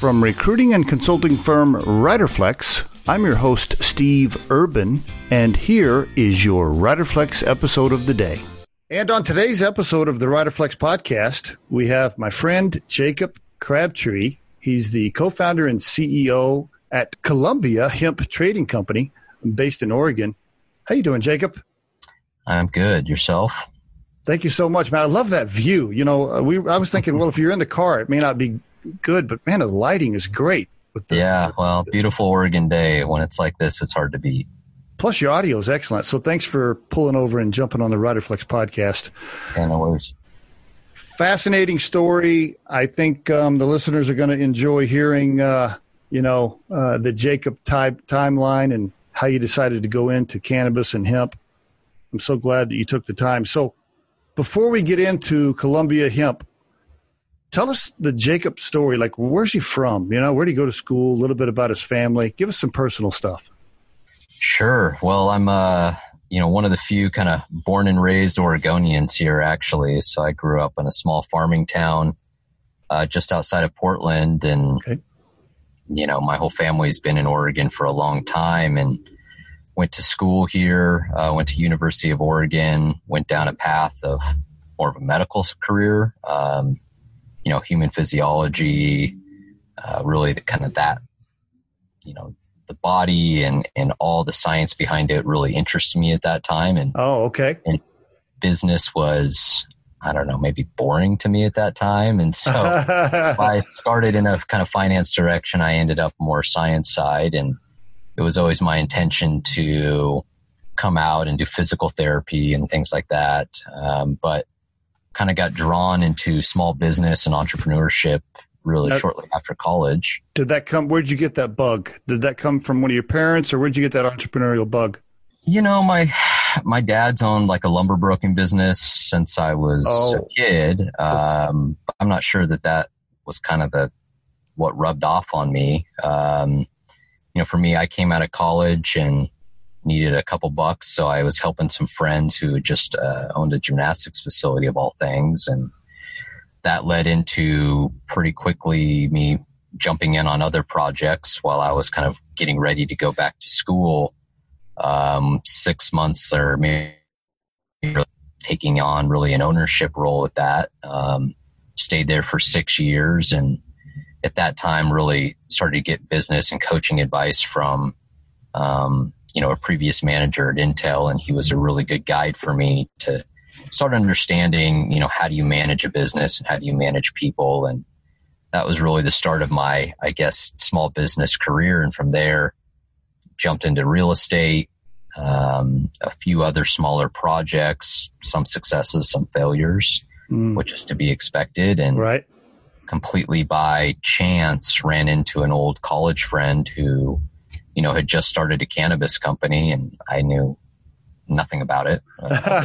from recruiting and consulting firm Riderflex. I'm your host, Steve Urban, and here is your Riderflex episode of the day. And on today's episode of the Riderflex podcast, we have my friend Jacob Crabtree. He's the co founder and CEO at Columbia Hemp Trading Company based in Oregon. How you doing, Jacob? I'm good. Yourself? Thank you so much, man. I love that view. You know, uh, we I was thinking, well, if you're in the car, it may not be good, but man, the lighting is great. The, yeah, well, beautiful Oregon day. When it's like this, it's hard to beat. Plus, your audio is excellent. So thanks for pulling over and jumping on the Riderflex podcast. Yeah, no worries. Fascinating story. I think um, the listeners are going to enjoy hearing, uh, you know, uh, the Jacob type timeline and how you decided to go into cannabis and hemp. I'm so glad that you took the time. So, before we get into Columbia Hemp, tell us the Jacob story. Like, where's he from? You know, where did he go to school? A little bit about his family. Give us some personal stuff. Sure. Well, I'm, uh, you know, one of the few kind of born and raised Oregonians here, actually. So I grew up in a small farming town uh, just outside of Portland, and okay. you know, my whole family's been in Oregon for a long time, and went to school here, uh, went to University of Oregon, went down a path of more of a medical career, um, you know, human physiology, uh, really the kind of that, you know, the body and, and all the science behind it really interested me at that time. And, oh, okay. And business was, I don't know, maybe boring to me at that time. And so I started in a kind of finance direction. I ended up more science side and, it was always my intention to come out and do physical therapy and things like that. Um, but kind of got drawn into small business and entrepreneurship really shortly after college. Did that come? Where'd you get that bug? Did that come from one of your parents, or where'd you get that entrepreneurial bug? You know, my my dad's owned like a lumber broking business since I was oh. a kid. Um, I'm not sure that that was kind of the what rubbed off on me. Um, you know, for me, I came out of college and needed a couple bucks. So I was helping some friends who just uh, owned a gymnastics facility of all things. And that led into pretty quickly me jumping in on other projects while I was kind of getting ready to go back to school. Um, six months or maybe taking on really an ownership role with that. Um, stayed there for six years and at that time really started to get business and coaching advice from um, you know a previous manager at Intel, and he was a really good guide for me to start understanding you know how do you manage a business and how do you manage people, and that was really the start of my I guess small business career, and from there jumped into real estate. Um, a few other smaller projects, some successes, some failures, mm. which is to be expected. And right completely by chance ran into an old college friend who, you know, had just started a cannabis company and I knew nothing about it.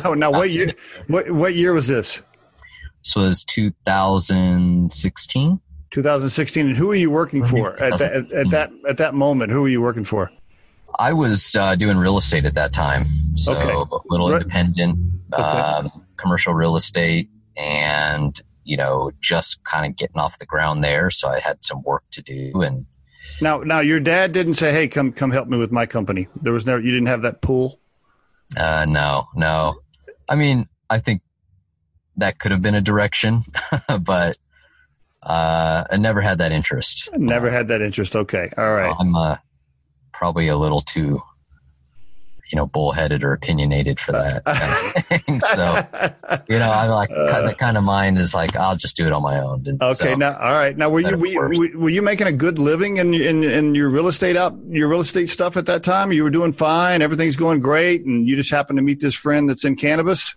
oh, now what year, what, what year was this? This was 2016. 2016. And who were you working for at, that, at, at, that, at that moment? Who were you working for? I was uh, doing real estate at that time. So okay. a little right. independent, okay. um, commercial real estate and you know, just kind of getting off the ground there. So I had some work to do. And now, now your dad didn't say, Hey, come, come help me with my company. There was never, you didn't have that pool. Uh, no, no. I mean, I think that could have been a direction, but, uh, I never had that interest. Never had that interest. Okay. All right. I'm, uh, probably a little too you know, bullheaded or opinionated for that. Kind of so, you know, I'm like, uh, the kind of mind is like, I'll just do it on my own. And okay. So, now, all right. Now, were you, were were you making a good living in, in, in your real estate up your real estate stuff at that time? You were doing fine. Everything's going great. And you just happened to meet this friend that's in cannabis.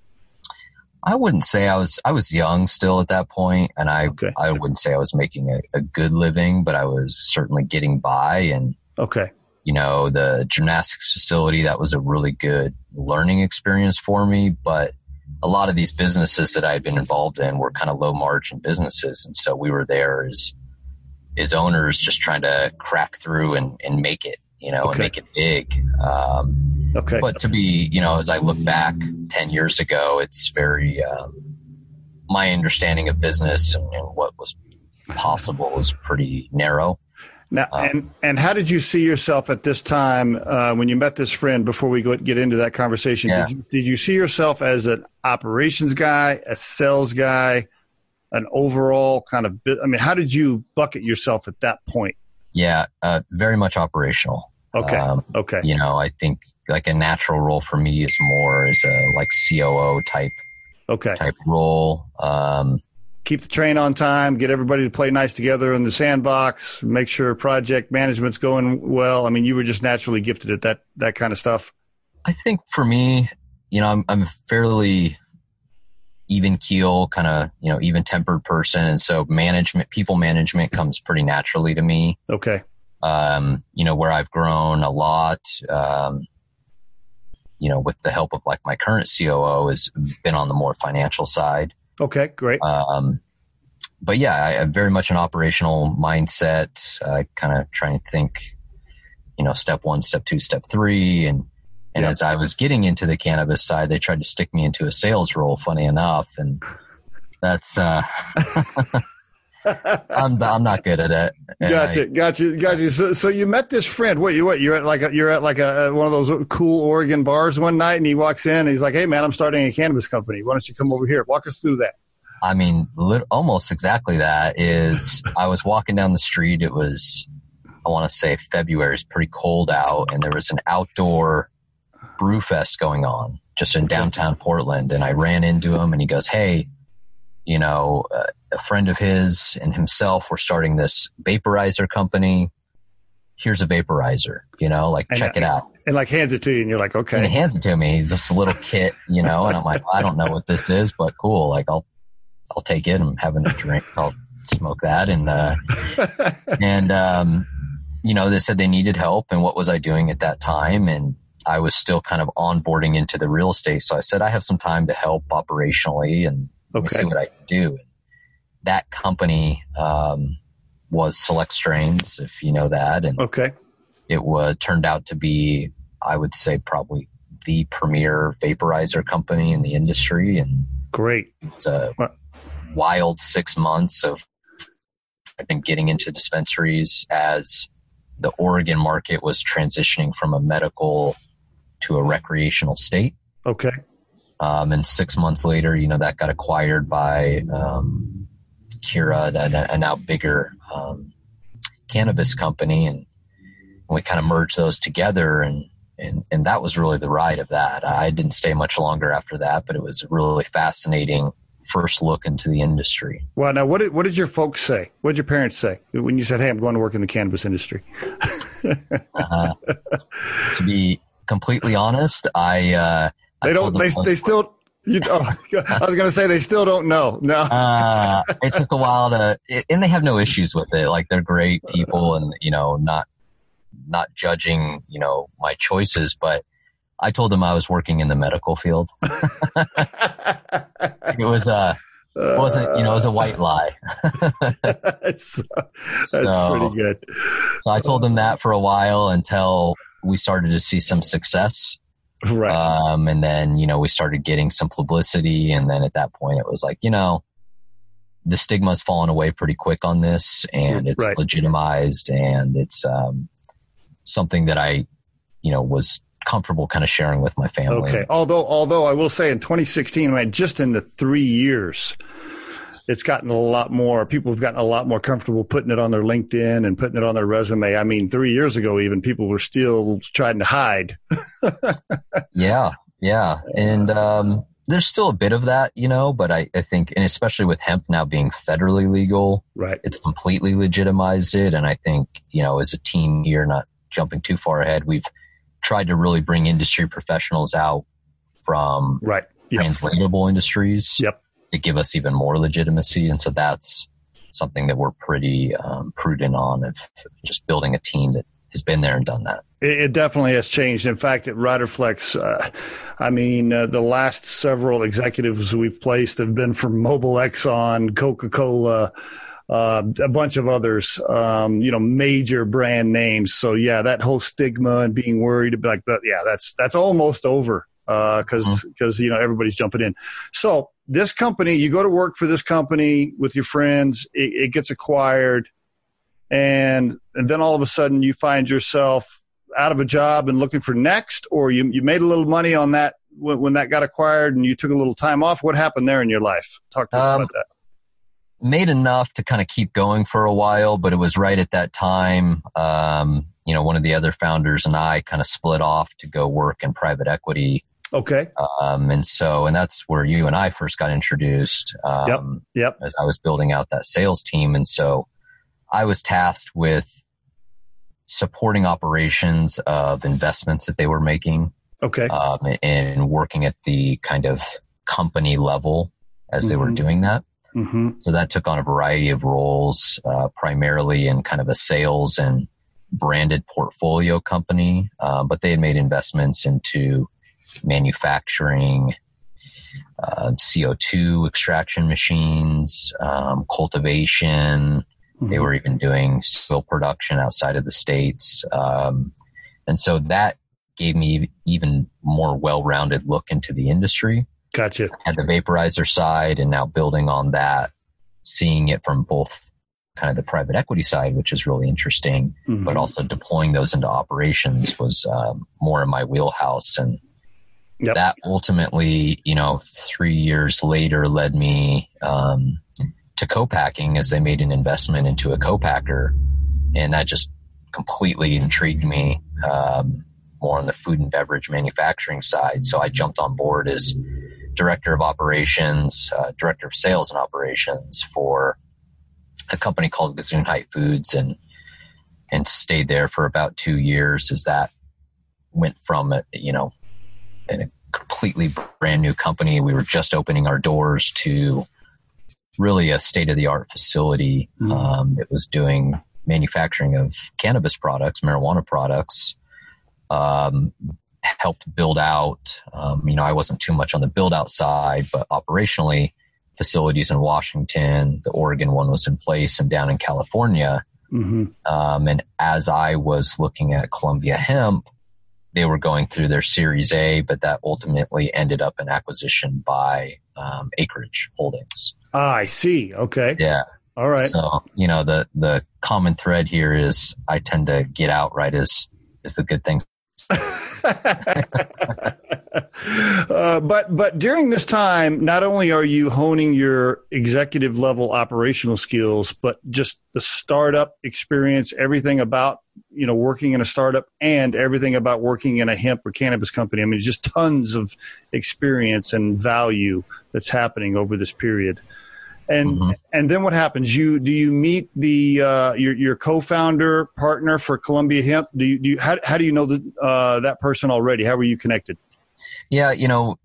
I wouldn't say I was, I was young still at that point, and I, okay. I wouldn't say I was making a, a good living, but I was certainly getting by and, okay you know, the gymnastics facility, that was a really good learning experience for me. But a lot of these businesses that I had been involved in were kind of low margin businesses. And so we were there as, as owners just trying to crack through and, and make it, you know, okay. and make it big. Um, okay. But to be, you know, as I look back 10 years ago, it's very, um, my understanding of business and, and what was possible is pretty narrow. Now, uh, and and how did you see yourself at this time uh, when you met this friend? Before we go, get into that conversation, yeah. did, you, did you see yourself as an operations guy, a sales guy, an overall kind of? I mean, how did you bucket yourself at that point? Yeah, uh, very much operational. Okay. Um, okay. You know, I think like a natural role for me is more as a like COO type. Okay. Type role. Um, keep the train on time, get everybody to play nice together in the sandbox, make sure project management's going well. I mean, you were just naturally gifted at that that kind of stuff. I think for me, you know, I'm I'm a fairly even keel, kind of you know even tempered person, and so management, people management comes pretty naturally to me. Okay. Um, you know, where I've grown a lot. Um, you know, with the help of like my current COO, has been on the more financial side. Okay, great. Um, but yeah, I have very much an operational mindset. I kind of try and think, you know, step one, step two, step three, and and as I was getting into the cannabis side, they tried to stick me into a sales role. Funny enough, and that's uh, I'm I'm not good at it. gotcha, I, gotcha, gotcha. So, so you met this friend. What you what you're at like a, you're at like a uh, one of those cool Oregon bars one night, and he walks in and he's like, "Hey man, I'm starting a cannabis company. Why don't you come over here? Walk us through that." I mean, lit- almost exactly that. Is I was walking down the street. It was I want to say February. It's pretty cold out, and there was an outdoor brew fest going on just in downtown Portland. And I ran into him, and he goes, "Hey." You know, uh, a friend of his and himself were starting this vaporizer company. Here's a vaporizer, you know, like and, check it out. And like hands it to you, and you're like, okay. And he hands it to me. It's this little kit, you know, and I'm like, I don't know what this is, but cool. Like I'll, I'll take it. I'm having a drink. I'll smoke that, and uh, and um, you know, they said they needed help, and what was I doing at that time? And I was still kind of onboarding into the real estate. So I said, I have some time to help operationally and okay. see what I can do. That company um, was Select Strains, if you know that, and okay, it would turned out to be, I would say, probably the premier vaporizer company in the industry, and great. It was a wild six months of I've been getting into dispensaries as the Oregon market was transitioning from a medical to a recreational state. Okay. Um, and six months later, you know, that got acquired by um, Cura, a, a, now bigger um, cannabis company, and we kind of merged those together, and, and and that was really the ride of that. I didn't stay much longer after that, but it was a really fascinating first look into the industry. Well, now what did what did your folks say? What did your parents say when you said, "Hey, I'm going to work in the cannabis industry"? uh, to be completely honest, I. Uh, they don't. They, they still. You, oh, I was going to say they still don't know. No. uh, it took a while to, and they have no issues with it. Like they're great people, and you know, not not judging, you know, my choices, but I told them I was working in the medical field. it was uh it wasn't you know it was a white lie. that's that's so, pretty good. So I told them that for a while until we started to see some success Right. Um, and then, you know, we started getting some publicity. And then at that point, it was like, you know, the stigma's fallen away pretty quick on this and it's right. legitimized and it's um, something that I, you know, was comfortable kind of sharing with my family. Okay. Although, although I will say in 2016, I mean, just in the three years it's gotten a lot more people have gotten a lot more comfortable putting it on their linkedin and putting it on their resume. I mean three years ago even people were still trying to hide. Yeah yeah. And um, there's still a bit of that you know but I, I think and especially with hemp now being federally legal right. it's completely legitimized it. And i think you know as a team here not jumping too far ahead. We've tried to really bring industry professionals out from right. Yep. translatable industries. Yep to give us even more legitimacy. And so that's something that we're pretty um, prudent on of just building a team that has been there and done that. It, definitely has changed. In fact, at Riderflex, uh, I mean, uh, the last several executives we've placed have been from Mobil, Exxon, Coca Cola. Uh, a bunch of others, um, you know, major brand names. So yeah, that whole stigma and being worried about that, yeah, that's that's almost over. Because uh, because mm-hmm. you know everybody's jumping in. So this company, you go to work for this company with your friends, it, it gets acquired, and and then all of a sudden you find yourself out of a job and looking for next, or you you made a little money on that when, when that got acquired and you took a little time off. What happened there in your life? Talk to us um, about that made enough to kind of keep going for a while, but it was right at that time. Um, you know, one of the other founders and I kind of split off to go work in private equity. Okay. Um, and so, and that's where you and I first got introduced. Um, yep. Yep. As I was building out that sales team. And so I was tasked with supporting operations of investments that they were making. Okay. Um, and working at the kind of company level as mm-hmm. they were mm-hmm. doing that. Mm-hmm. So that took on a variety of roles, uh, primarily in kind of a sales and branded portfolio company. Um, but they had made investments into manufacturing, uh, CO2 extraction machines, um, cultivation. Mm-hmm. They were even doing soil production outside of the states. Um, and so that gave me even more well-rounded look into the industry. Gotcha. At the vaporizer side, and now building on that, seeing it from both kind of the private equity side, which is really interesting, mm-hmm. but also deploying those into operations was um, more in my wheelhouse. And yep. that ultimately, you know, three years later led me um, to co-packing as they made an investment into a co-packer. And that just completely intrigued me um, more on the food and beverage manufacturing side. So I jumped on board as director of operations, uh, director of sales and operations for a company called Gesundheit Foods and and stayed there for about two years as that went from a, you know in a completely brand new company we were just opening our doors to really a state of the art facility mm. um, that was doing manufacturing of cannabis products marijuana products um, helped build out. Um, you know, I wasn't too much on the build out side, but operationally, facilities in Washington, the Oregon one was in place, and down in California. Mm-hmm. Um, and as I was looking at Columbia Hemp, they were going through their Series A, but that ultimately ended up an acquisition by um, Acreage Holdings. Ah, I see. Okay. Yeah. All right. So you know the the common thread here is I tend to get out right as is the good thing uh, but but during this time, not only are you honing your executive level operational skills, but just the startup experience, everything about you know working in a startup and everything about working in a hemp or cannabis company. I mean, just tons of experience and value that's happening over this period. And mm-hmm. and then what happens? You do you meet the uh, your your co-founder partner for Columbia Hemp? Do you, do you how how do you know that uh, that person already? How were you connected? Yeah, you know,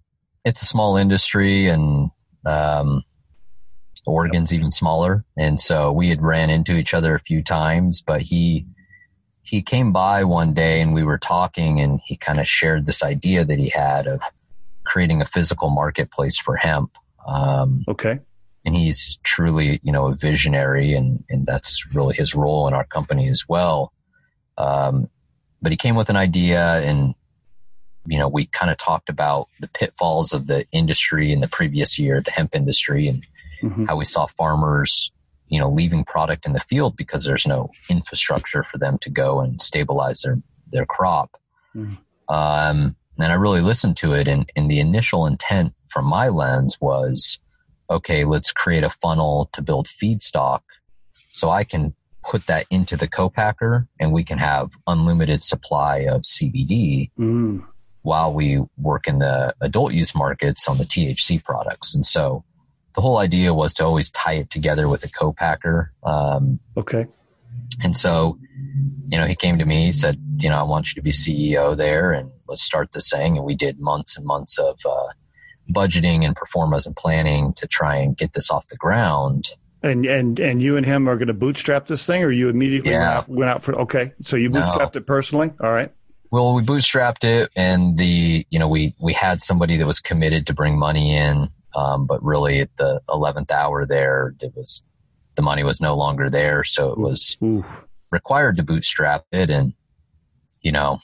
it's a small industry, and um, Oregon's even smaller, and so we had ran into each other a few times. But he he came by one day, and we were talking, and he kind of shared this idea that he had of creating a physical marketplace for hemp. Um, okay and he's truly, you know, a visionary, and and that's really his role in our company as well. Um, but he came with an idea, and you know, we kind of talked about the pitfalls of the industry in the previous year, the hemp industry, and mm-hmm. how we saw farmers, you know, leaving product in the field because there's no infrastructure for them to go and stabilize their their crop. Mm-hmm. Um, and I really listened to it, and, and the initial intent from my lens was okay, let's create a funnel to build feedstock so I can put that into the co-packer and we can have unlimited supply of CBD mm. while we work in the adult use markets on the THC products. And so the whole idea was to always tie it together with a co-packer. Um, okay. And so, you know, he came to me, he said, you know, I want you to be CEO there and let's start this thing. And we did months and months of, uh, budgeting and performance and planning to try and get this off the ground. And and and you and him are going to bootstrap this thing, or you immediately yeah. went, out, went out for okay? So you bootstrapped no. it personally, all right? Well, we bootstrapped it, and the you know we we had somebody that was committed to bring money in, um, but really at the eleventh hour there, it was the money was no longer there, so it was Oof. required to bootstrap it, and you know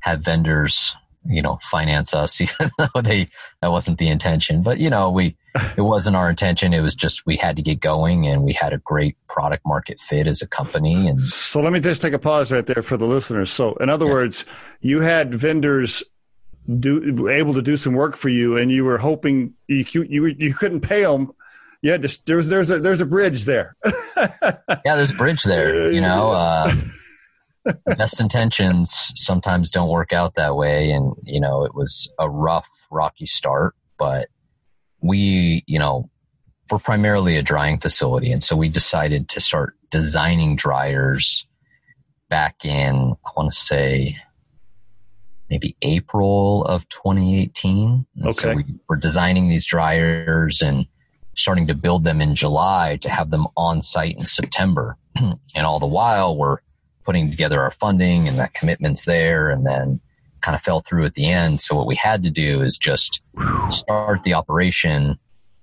have vendors you know, finance us, even though they, that wasn't the intention. But, you know, we, it wasn't our intention. It was just we had to get going and we had a great product market fit as a company. And so let me just take a pause right there for the listeners. So, in other yeah. words, you had vendors do able to do some work for you and you were hoping you, you, you couldn't pay them yeah, just there's there's a there's a bridge there. yeah, there's a bridge there. You know, um, best intentions sometimes don't work out that way, and you know, it was a rough, rocky start, but we, you know, we're primarily a drying facility, and so we decided to start designing dryers back in I want to say maybe April of 2018. And okay. So we were designing these dryers and starting to build them in July to have them on site in September. and all the while we're putting together our funding and that commitment's there and then kind of fell through at the end. So what we had to do is just start the operation,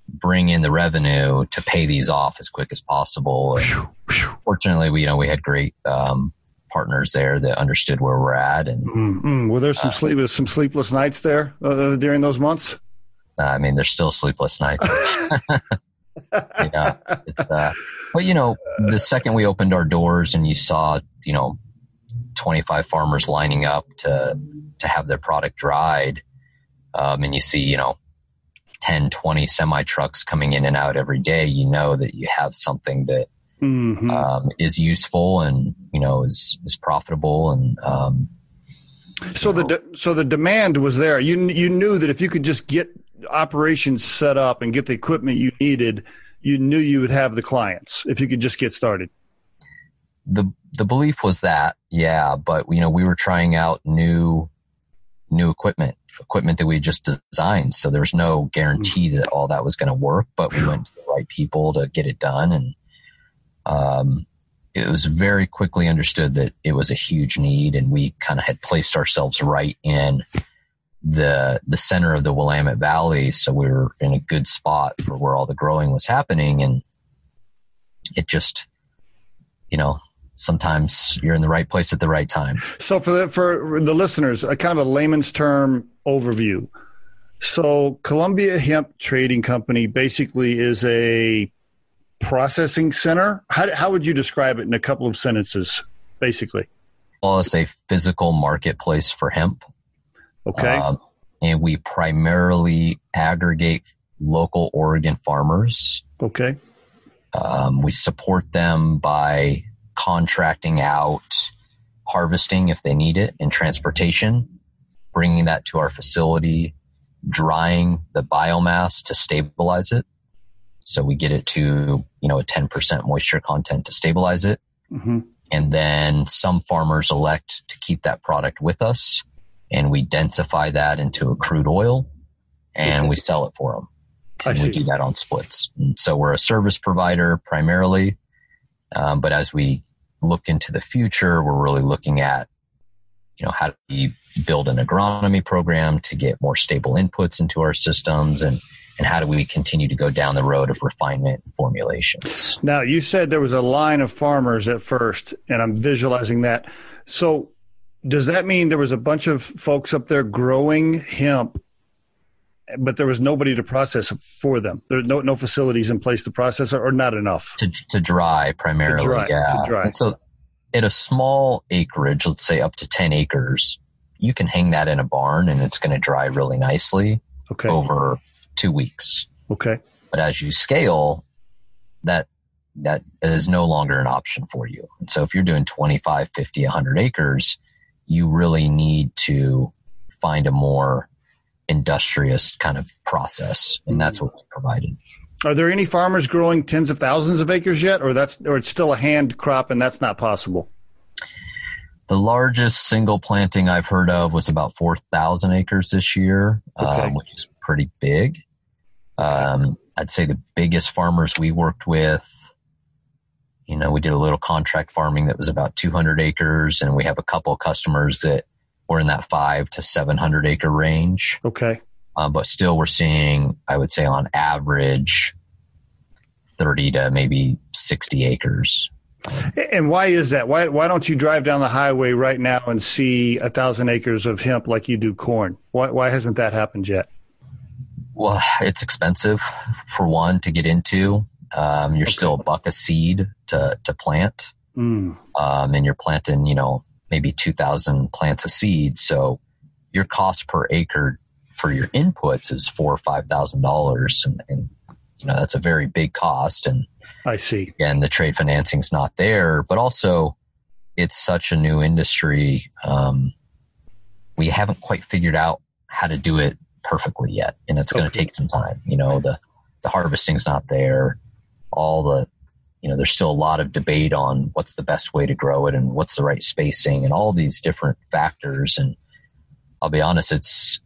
bring in the revenue to pay these off as quick as possible. And fortunately, we, you know, we had great, um, partners there that understood where we're at. And mm-hmm. were there some uh, sleep, some sleepless nights there uh, during those months? I mean, there's still sleepless nights. you know, it's, uh, but you know, the second we opened our doors and you saw, you know, 25 farmers lining up to to have their product dried, um, and you see, you know, 10, 20 semi trucks coming in and out every day, you know that you have something that mm-hmm. um, is useful and you know is is profitable and. Um, so the de- so the demand was there. You you knew that if you could just get operations set up and get the equipment you needed, you knew you would have the clients if you could just get started. The the belief was that, yeah, but you know, we were trying out new new equipment, equipment that we just designed. So there was no guarantee mm-hmm. that all that was going to work, but we went to the right people to get it done. And, um, it was very quickly understood that it was a huge need and we kind of had placed ourselves right in the the center of the Willamette Valley, so we were in a good spot for where all the growing was happening, and it just, you know, sometimes you're in the right place at the right time. So for the for the listeners, a kind of a layman's term overview. So Columbia Hemp Trading Company basically is a processing center. How how would you describe it in a couple of sentences, basically? Well, it's a physical marketplace for hemp. Okay. Um, and we primarily aggregate local Oregon farmers. Okay. Um, we support them by contracting out harvesting if they need it and transportation, bringing that to our facility, drying the biomass to stabilize it. So we get it to, you know, a 10% moisture content to stabilize it. Mm-hmm. And then some farmers elect to keep that product with us and we densify that into a crude oil and okay. we sell it for them. I see. We do that on splits. And so we're a service provider primarily. Um, but as we look into the future, we're really looking at, you know, how do we build an agronomy program to get more stable inputs into our systems and, and how do we continue to go down the road of refinement and formulations? Now, you said there was a line of farmers at first, and I'm visualizing that. So does that mean there was a bunch of folks up there growing hemp, but there was nobody to process for them? There no no facilities in place to process or not enough to to dry primarily. To dry, yeah. To dry. And so, at a small acreage, let's say up to ten acres, you can hang that in a barn, and it's going to dry really nicely. Okay. Over two weeks. Okay. But as you scale, that that is no longer an option for you. And so if you're doing 25, 50, 100 acres, you really need to find a more industrious kind of process, and that's what we provided. Are there any farmers growing tens of thousands of acres yet, or that's or it's still a hand crop and that's not possible? The largest single planting I've heard of was about four thousand acres this year, okay. um, which is pretty big. Um, I'd say the biggest farmers we worked with you know, we did a little contract farming that was about 200 acres, and we have a couple of customers that were in that five to 700 acre range. Okay. Um, but still, we're seeing, I would say, on average, 30 to maybe 60 acres And why is that? Why why don't you drive down the highway right now and see a thousand acres of hemp like you do corn? Why why hasn't that happened yet? Well, it's expensive for one to get into. Um, you're okay. still a buck a seed to to plant, mm. um, and you're planting, you know, maybe two thousand plants of seed. So your cost per acre for your inputs is four or five thousand dollars, and, and you know that's a very big cost. And I see. And the trade financing's not there, but also it's such a new industry. Um, we haven't quite figured out how to do it perfectly yet, and it's going to take some time. You know, the the harvesting's not there. All the you know, there's still a lot of debate on what's the best way to grow it and what's the right spacing and all these different factors. And I'll be honest, it's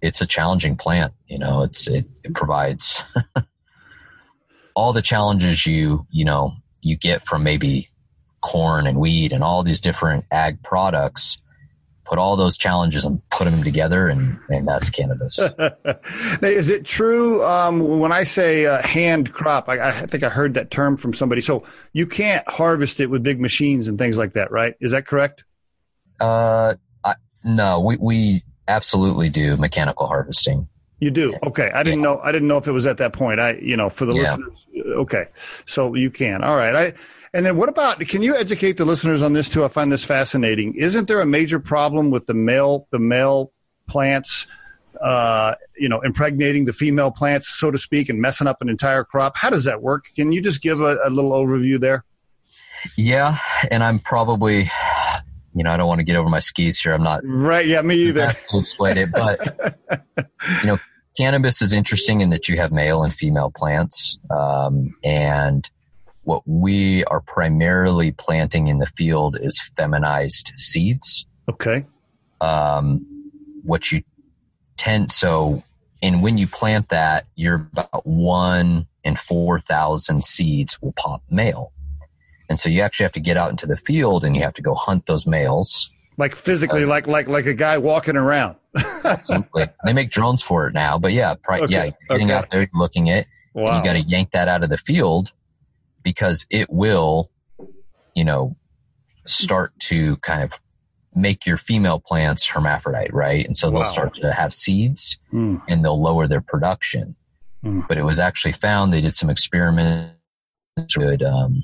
it's a challenging plant. You know, it's it, it provides all the challenges you you know you get from maybe corn and wheat and all these different ag products put all those challenges and put them together and, and that's cannabis is it true um, when i say uh, hand crop I, I, think i heard that term from somebody so you can't harvest it with big machines and things like that right is that correct uh, I, no we, we absolutely do mechanical harvesting you do okay. I didn't yeah. know. I didn't know if it was at that point. I, you know, for the yeah. listeners. Okay, so you can. All right. I and then what about? Can you educate the listeners on this too? I find this fascinating. Isn't there a major problem with the male the male plants? Uh, you know, impregnating the female plants, so to speak, and messing up an entire crop. How does that work? Can you just give a, a little overview there? Yeah, and I'm probably you know, I don't want to get over my skis here. I'm not right. Yeah, me either. To explain it, but you know, cannabis is interesting in that you have male and female plants, um, and what we are primarily planting in the field is feminized seeds. Okay. Um, what you tend so, and when you plant that, you're about one in four thousand seeds will pop male. And so you actually have to get out into the field and you have to go hunt those males. Like physically, like like like a guy walking around. Absolutely. They make drones for it now, but yeah, pri- okay. yeah, getting okay. out there, looking at, wow. you got to yank that out of the field because it will, you know, start to kind of make your female plants hermaphrodite, right? And so they'll wow. start to have seeds mm. and they'll lower their production. Mm. But it was actually found they did some experiments with um,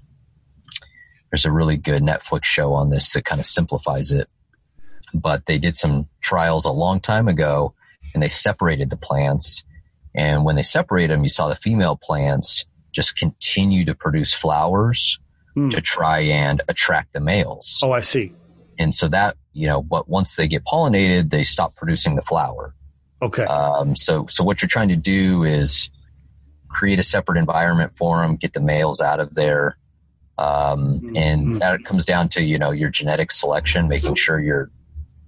there's a really good Netflix show on this that kind of simplifies it. But they did some trials a long time ago and they separated the plants. And when they separated them, you saw the female plants just continue to produce flowers mm. to try and attract the males. Oh, I see. And so that, you know, but once they get pollinated, they stop producing the flower. Okay. Um, so, so what you're trying to do is create a separate environment for them, get the males out of there, um, mm-hmm. and that comes down to, you know, your genetic selection, making sure you're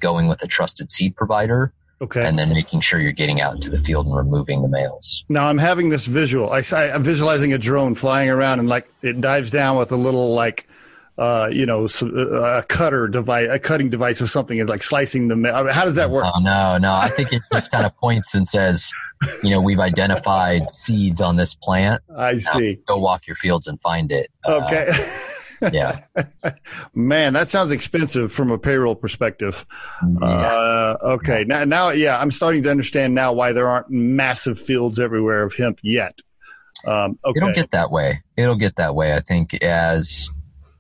going with a trusted seed provider. Okay. And then making sure you're getting out into the field and removing the males. Now I'm having this visual. I, I'm visualizing a drone flying around and like it dives down with a little like, uh, you know, uh, a cutter device, a cutting device or something, and like slicing the. How does that work? Oh, no, no. I think it just kind of points and says, you know, we've identified seeds on this plant. I see. Now go walk your fields and find it. Okay. Uh, yeah. Man, that sounds expensive from a payroll perspective. Yeah. Uh, okay. Now, now, yeah, I'm starting to understand now why there aren't massive fields everywhere of hemp yet. Um, okay. It'll get that way. It'll get that way. I think as,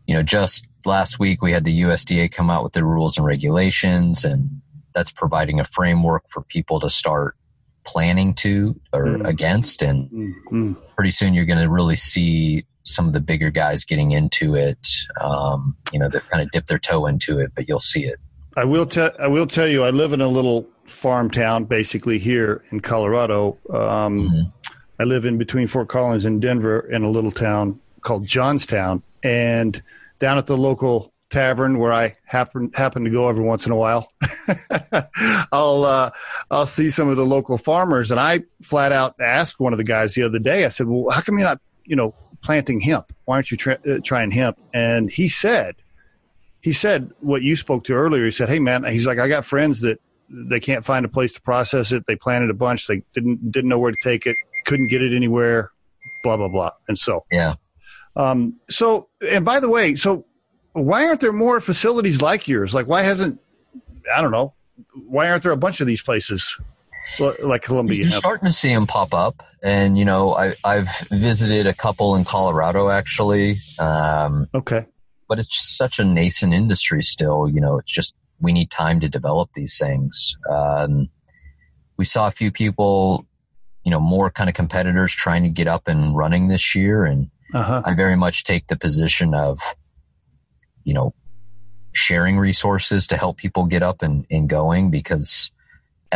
you know, just last week we had the USDA come out with the rules and regulations and that's providing a framework for people to start planning to or mm. against. And mm. pretty soon you're going to really see some of the bigger guys getting into it, um, you know, that kind of dip their toe into it, but you'll see it. I will tell. I will tell you. I live in a little farm town, basically here in Colorado. Um, mm-hmm. I live in between Fort Collins and Denver, in a little town called Johnstown, and down at the local tavern where I happen happen to go every once in a while. I'll uh, I'll see some of the local farmers, and I flat out asked one of the guys the other day. I said, "Well, how come you're not, you know, planting hemp? Why aren't you tra- uh, trying hemp?" And he said, he said what you spoke to earlier. He said, "Hey, man," he's like, "I got friends that they can't find a place to process it. They planted a bunch. They didn't didn't know where to take it. Couldn't get it anywhere. Blah blah blah." And so, yeah. Um, so, and by the way, so why aren't there more facilities like yours? Like, why hasn't I don't know why aren't there a bunch of these places like Columbia? You're starting to see them pop up, and you know I, I've visited a couple in Colorado actually. Um, okay, but it's just such a nascent industry still. You know, it's just we need time to develop these things. Um, we saw a few people, you know, more kind of competitors trying to get up and running this year, and uh-huh. I very much take the position of, you know, sharing resources to help people get up and, and going because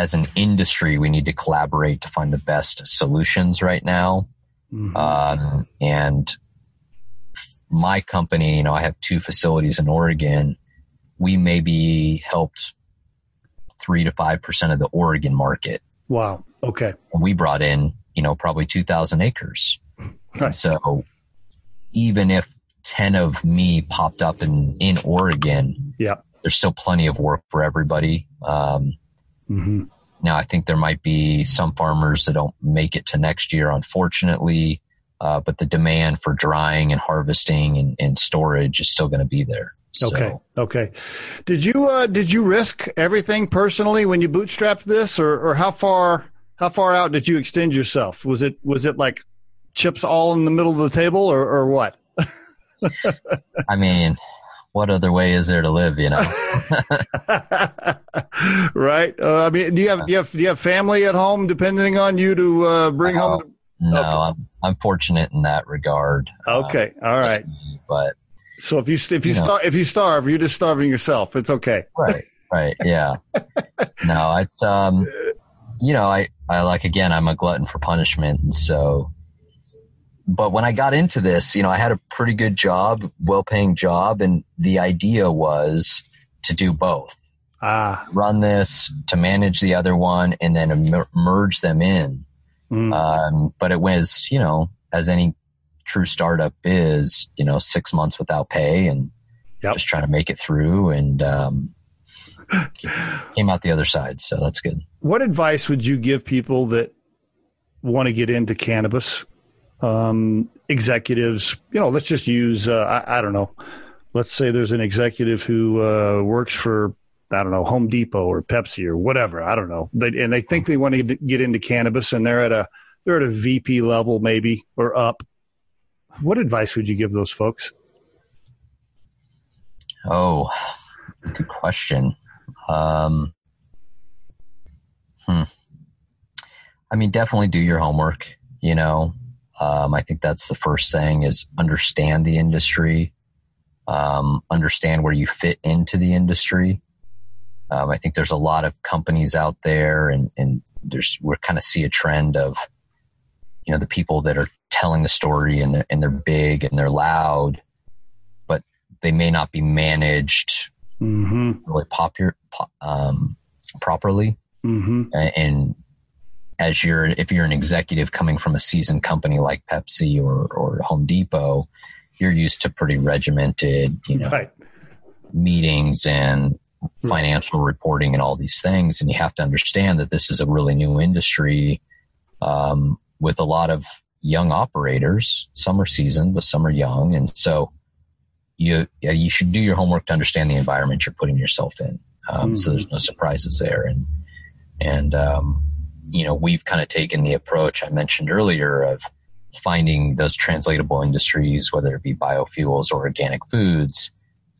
as an industry, we need to collaborate to find the best solutions right now. Mm-hmm. Um, and my company, you know, I have two facilities in Oregon. We maybe helped three to five percent of the Oregon market. Wow. Okay. We brought in, you know, probably two thousand acres. Right. So even if 10 of me popped up in, in Oregon, yeah. there's still plenty of work for everybody. Um, mm-hmm. Now, I think there might be some farmers that don't make it to next year, unfortunately, uh, but the demand for drying and harvesting and, and storage is still going to be there. So. Okay. Okay. Did you uh, did you risk everything personally when you bootstrapped this, or, or how far how far out did you extend yourself? Was it was it like chips all in the middle of the table, or, or what? I mean, what other way is there to live? You know, right? Uh, I mean, do you have do you have do you have family at home depending on you to uh, bring home? No, okay. I'm I'm fortunate in that regard. Okay, uh, all right. Me, but so if you if you, you starve if you starve, you're just starving yourself. It's okay. Right. Right. Yeah. no, it's um, you know, I I like again, I'm a glutton for punishment, and so but when I got into this, you know, I had a pretty good job, well paying job. And the idea was to do both. Ah. Run this to manage the other one and then emer- merge them in. Mm. Um, but it was, you know, as any true startup is, you know, six months without pay and yep. just trying to make it through and, um, came out the other side. So that's good. What advice would you give people that want to get into cannabis um, executives. You know, let's just use uh, I, I, don't know. Let's say there's an executive who uh, works for I don't know Home Depot or Pepsi or whatever. I don't know. They, and they think they want to get into cannabis, and they're at a they're at a VP level maybe or up. What advice would you give those folks? Oh, good question. Um, hmm. I mean, definitely do your homework. You know, um, I think that's the first thing is understand the industry, um, understand where you fit into the industry. Um, I think there's a lot of companies out there and, and there's, we kind of see a trend of, you know, the people that are telling the story and they're, and they're big and they're loud, but they may not be managed mm-hmm. really popular, um, properly. Mm-hmm. And, as you're if you're an executive coming from a seasoned company like Pepsi or or Home Depot, you're used to pretty regimented, you know, right. meetings and financial reporting and all these things, and you have to understand that this is a really new industry um, with a lot of young operators. Some are seasoned, but some are young, and so you you should do your homework to understand the environment you're putting yourself in. Um, mm. So there's no surprises there, and and um, you know, we've kind of taken the approach I mentioned earlier of finding those translatable industries, whether it be biofuels or organic foods,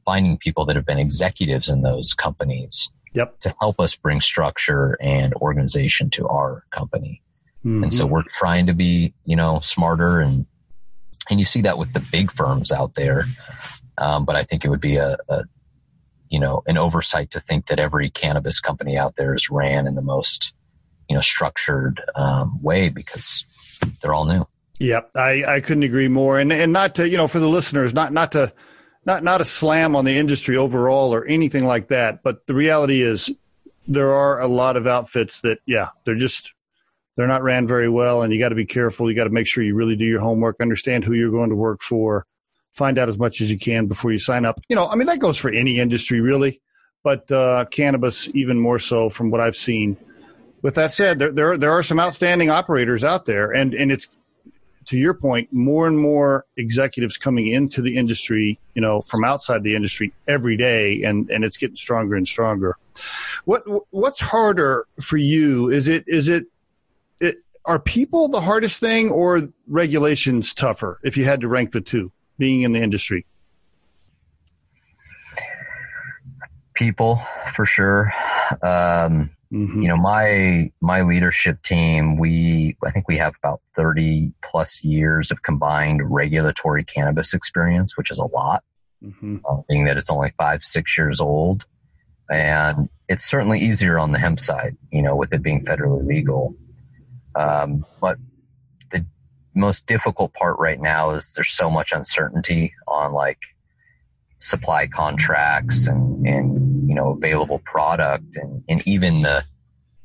finding people that have been executives in those companies yep. to help us bring structure and organization to our company. Mm-hmm. And so we're trying to be, you know, smarter and and you see that with the big firms out there. Um, but I think it would be a, a, you know, an oversight to think that every cannabis company out there is ran in the most you know structured um, way because they're all new. Yep, I, I couldn't agree more. And and not to you know for the listeners, not not to not not a slam on the industry overall or anything like that. But the reality is there are a lot of outfits that yeah they're just they're not ran very well, and you got to be careful. You got to make sure you really do your homework, understand who you're going to work for, find out as much as you can before you sign up. You know, I mean that goes for any industry really, but uh, cannabis even more so from what I've seen with that said, there, there there are some outstanding operators out there, and and it's to your point, more and more executives coming into the industry, you know, from outside the industry every day, and and it's getting stronger and stronger. What what's harder for you? Is it is it, it are people the hardest thing, or regulations tougher? If you had to rank the two, being in the industry, people for sure. Um, Mm-hmm. You know, my my leadership team, we I think we have about 30 plus years of combined regulatory cannabis experience, which is a lot, mm-hmm. uh, being that it's only five six years old, and it's certainly easier on the hemp side, you know, with it being federally legal. Um, but the most difficult part right now is there's so much uncertainty on like supply contracts and, and you know available product and, and even the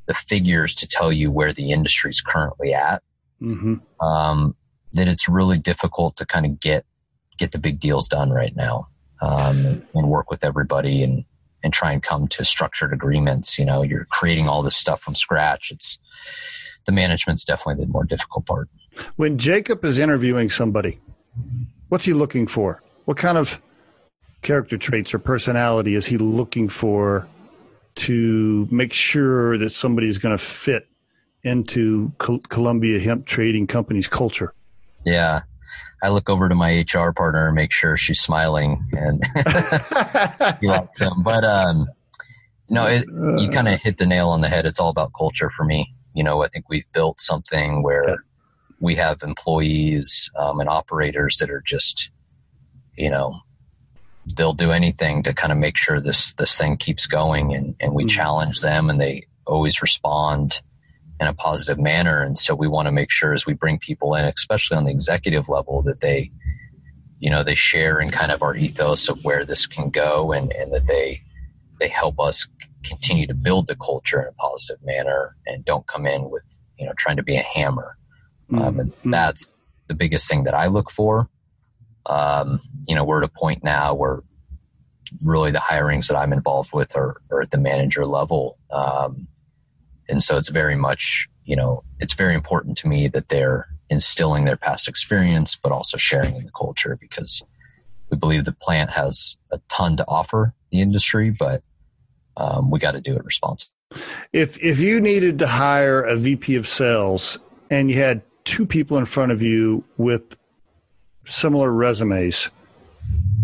the figures to tell you where the industry is currently at mm-hmm. um, that it's really difficult to kind of get get the big deals done right now um, and work with everybody and and try and come to structured agreements. You know you're creating all this stuff from scratch. It's the management's definitely the more difficult part. When jacob is interviewing somebody what's he looking for? What kind of character traits or personality is he looking for to make sure that somebody is going to fit into Col- Columbia Hemp Trading Company's culture? Yeah. I look over to my HR partner and make sure she's smiling and likes. But, um, no, it, you kind of hit the nail on the head. It's all about culture for me. You know, I think we've built something where we have employees um, and operators that are just, you know, they'll do anything to kind of make sure this this thing keeps going and, and we mm-hmm. challenge them and they always respond in a positive manner and so we want to make sure as we bring people in especially on the executive level that they you know they share in kind of our ethos of where this can go and, and that they they help us continue to build the culture in a positive manner and don't come in with you know trying to be a hammer mm-hmm. um, and mm-hmm. that's the biggest thing that i look for um, you know, we're at a point now where really the hirings that I'm involved with are, are at the manager level. Um, and so it's very much, you know, it's very important to me that they're instilling their past experience, but also sharing in the culture because we believe the plant has a ton to offer the industry, but um, we got to do it responsibly. If if you needed to hire a VP of sales and you had two people in front of you with similar resumes,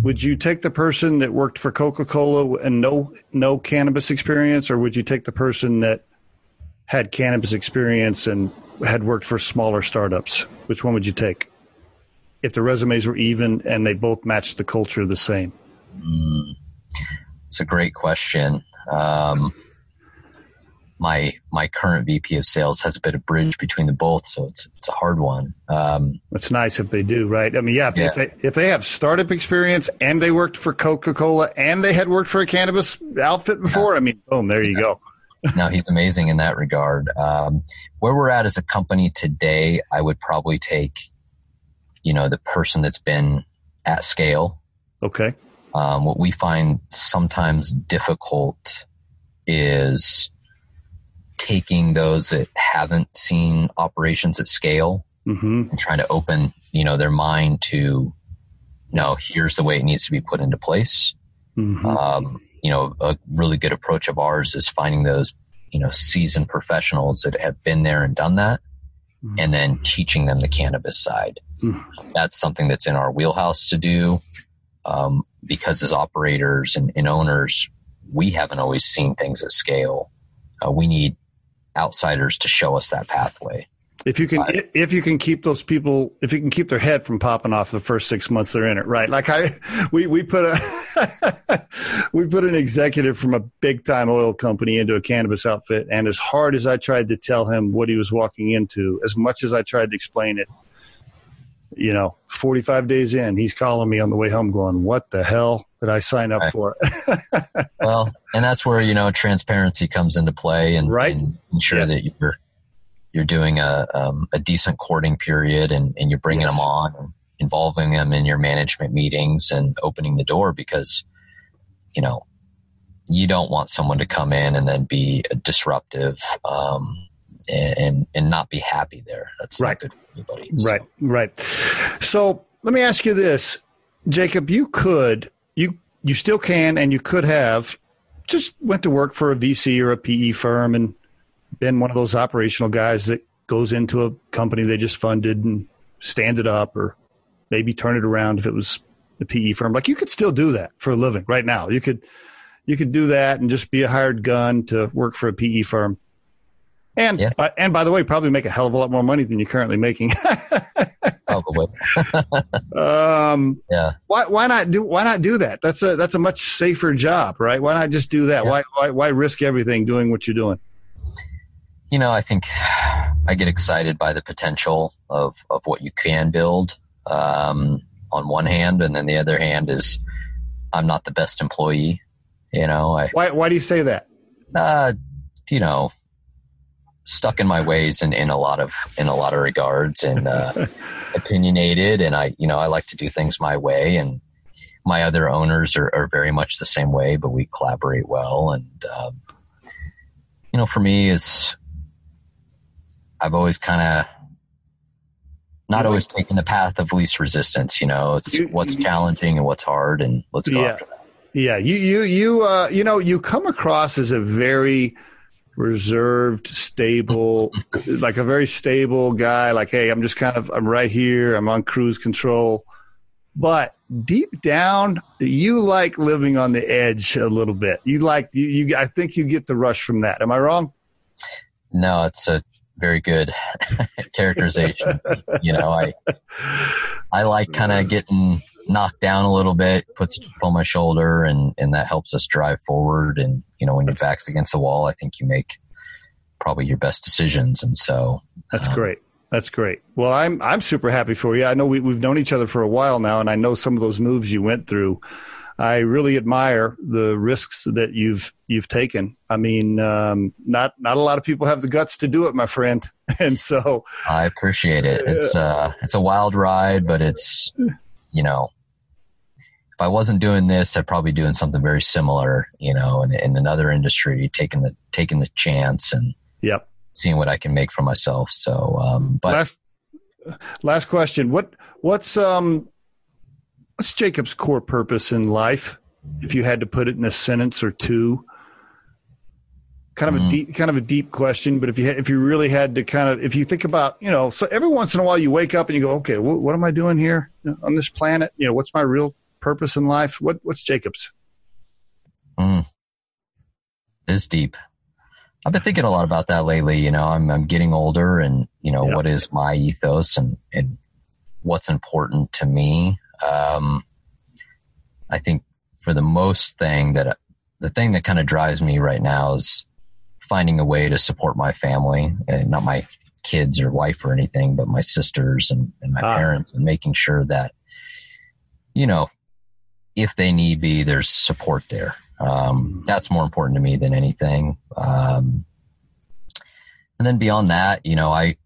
would you take the person that worked for Coca Cola and no no cannabis experience, or would you take the person that had cannabis experience and had worked for smaller startups? Which one would you take? If the resumes were even and they both matched the culture the same. Mm, it's a great question. Um, my my current VP of sales has a bit of bridge between the both, so it's it's a hard one. Um, it's nice if they do, right? I mean, yeah, if, yeah. if, they if they have startup experience and they worked for Coca Cola and they had worked for a cannabis outfit before, yeah. I mean, boom, there you yeah. go. no, he's amazing in that regard. Um, where we're at as a company today, I would probably take, you know, the person that's been at scale. Okay. Um, what we find sometimes difficult is taking those that haven't seen operations at scale mm-hmm. and trying to open, you know, their mind to, no, here's the way it needs to be put into place. Mm-hmm. Um, you know, a really good approach of ours is finding those, you know, seasoned professionals that have been there and done that mm-hmm. and then teaching them the cannabis side. Mm-hmm. That's something that's in our wheelhouse to do. Um, because as operators and, and, owners, we haven't always seen things at scale. Uh, we need outsiders to show us that pathway. If you can, if you can keep those people, if you can keep their head from popping off the first six months they're in it, right? Like I, we we put a we put an executive from a big time oil company into a cannabis outfit, and as hard as I tried to tell him what he was walking into, as much as I tried to explain it, you know, 45 days in, he's calling me on the way home going, what the hell did I sign up right. for? well, and that's where, you know, transparency comes into play and, right? and ensure yes. that you're, you're doing a, um, a decent courting period and, and you're bringing yes. them on and involving them in your management meetings and opening the door because, you know, you don't want someone to come in and then be disruptive, um, and and not be happy there. That's right. good for anybody. So. Right, right. So let me ask you this, Jacob. You could you you still can and you could have just went to work for a VC or a PE firm and been one of those operational guys that goes into a company they just funded and stand it up or maybe turn it around if it was the PE firm. Like you could still do that for a living right now. You could you could do that and just be a hired gun to work for a PE firm. And yeah. uh, and by the way, probably make a hell of a lot more money than you're currently making. probably. um, yeah. Why why not do why not do that? That's a that's a much safer job, right? Why not just do that? Yeah. Why, why why risk everything doing what you're doing? You know, I think I get excited by the potential of of what you can build. Um, on one hand, and then the other hand is I'm not the best employee. You know, I, why why do you say that? Uh, you know, stuck in my ways in, in a lot of in a lot of regards and uh, opinionated, and I you know I like to do things my way, and my other owners are, are very much the same way, but we collaborate well, and um, you know, for me, it's I've always kind of not always taking the path of least resistance. You know, it's you, what's you, challenging and what's hard, and let's go yeah, after that. Yeah, you you you uh, you know you come across as a very reserved, stable, like a very stable guy. Like, hey, I'm just kind of I'm right here. I'm on cruise control. But deep down, you like living on the edge a little bit. You like you, you I think you get the rush from that. Am I wrong? No, it's a very good characterization. you know, I I like kind of getting knocked down a little bit, puts it on my shoulder, and and that helps us drive forward. And you know, when your back's against the wall, I think you make probably your best decisions. And so that's um, great. That's great. Well, I'm I'm super happy for you. I know we, we've known each other for a while now, and I know some of those moves you went through. I really admire the risks that you've you've taken. I mean, um, not not a lot of people have the guts to do it, my friend. And so I appreciate it. It's uh it's a wild ride, but it's you know, if I wasn't doing this, I'd probably be doing something very similar. You know, in, in another industry, taking the taking the chance and yep, seeing what I can make for myself. So, um, but last last question what what's um What's Jacob's core purpose in life? If you had to put it in a sentence or two, kind of mm-hmm. a deep, kind of a deep question. But if you if you really had to kind of, if you think about, you know, so every once in a while you wake up and you go, okay, what, what am I doing here on this planet? You know, what's my real purpose in life? What what's Jacob's? Mm. It is deep. I've been thinking a lot about that lately. You know, I'm I'm getting older, and you know, what is my ethos and and what's important to me. Um, I think for the most thing that the thing that kind of drives me right now is finding a way to support my family and not my kids or wife or anything, but my sisters and, and my ah. parents and making sure that, you know, if they need be, there's support there. Um, that's more important to me than anything. Um, and then beyond that, you know, I,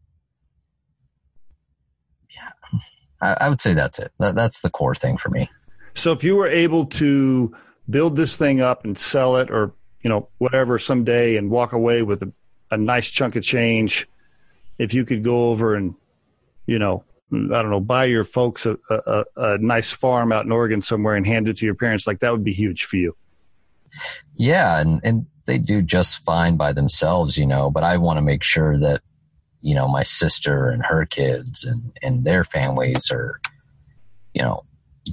I, I would say that's it. That, that's the core thing for me. So if you were able to build this thing up and sell it or, you know, whatever someday and walk away with a, a nice chunk of change, if you could go over and, you know, I don't know, buy your folks a, a, a, nice farm out in Oregon somewhere and hand it to your parents, like that would be huge for you. Yeah, and and they do just fine by themselves, you know. But I want to make sure that you know, my sister and her kids and, and their families are, you know,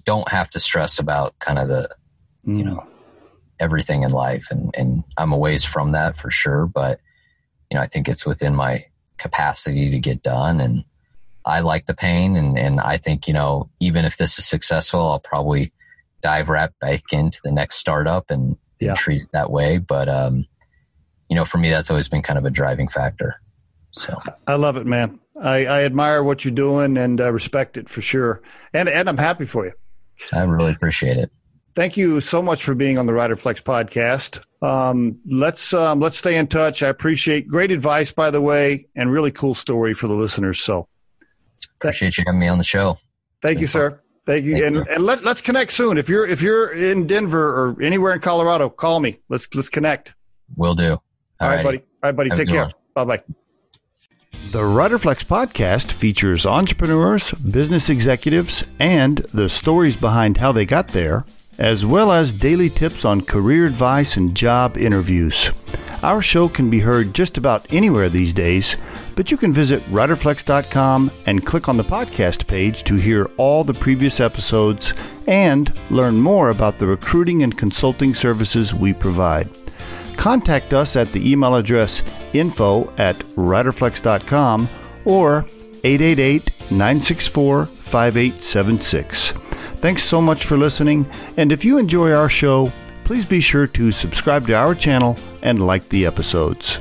don't have to stress about kind of the, mm. you know, everything in life. And, and I'm a ways from that for sure. But, you know, I think it's within my capacity to get done. And I like the pain. And, and I think, you know, even if this is successful, I'll probably dive right back into the next startup and, yeah. treat it that way. But, um, you know, for me, that's always been kind of a driving factor. So I love it, man. I, I admire what you're doing and uh, respect it for sure. And and I'm happy for you. I really appreciate it. Thank you so much for being on the Rider Flex podcast. Um, let's um, let's stay in touch. I appreciate great advice, by the way, and really cool story for the listeners. So appreciate you having me on the show. Thank you, sir. Thank you, Thank and, you. and let, let's connect soon. If you're if you're in Denver or anywhere in Colorado, call me. Let's let's connect. Will do. All, All right, buddy. All right, buddy. Have Take care. Bye bye. The Riderflex podcast features entrepreneurs, business executives, and the stories behind how they got there, as well as daily tips on career advice and job interviews. Our show can be heard just about anywhere these days, but you can visit riderflex.com and click on the podcast page to hear all the previous episodes and learn more about the recruiting and consulting services we provide. Contact us at the email address info at riderflex.com or 888 964 5876. Thanks so much for listening, and if you enjoy our show, please be sure to subscribe to our channel and like the episodes.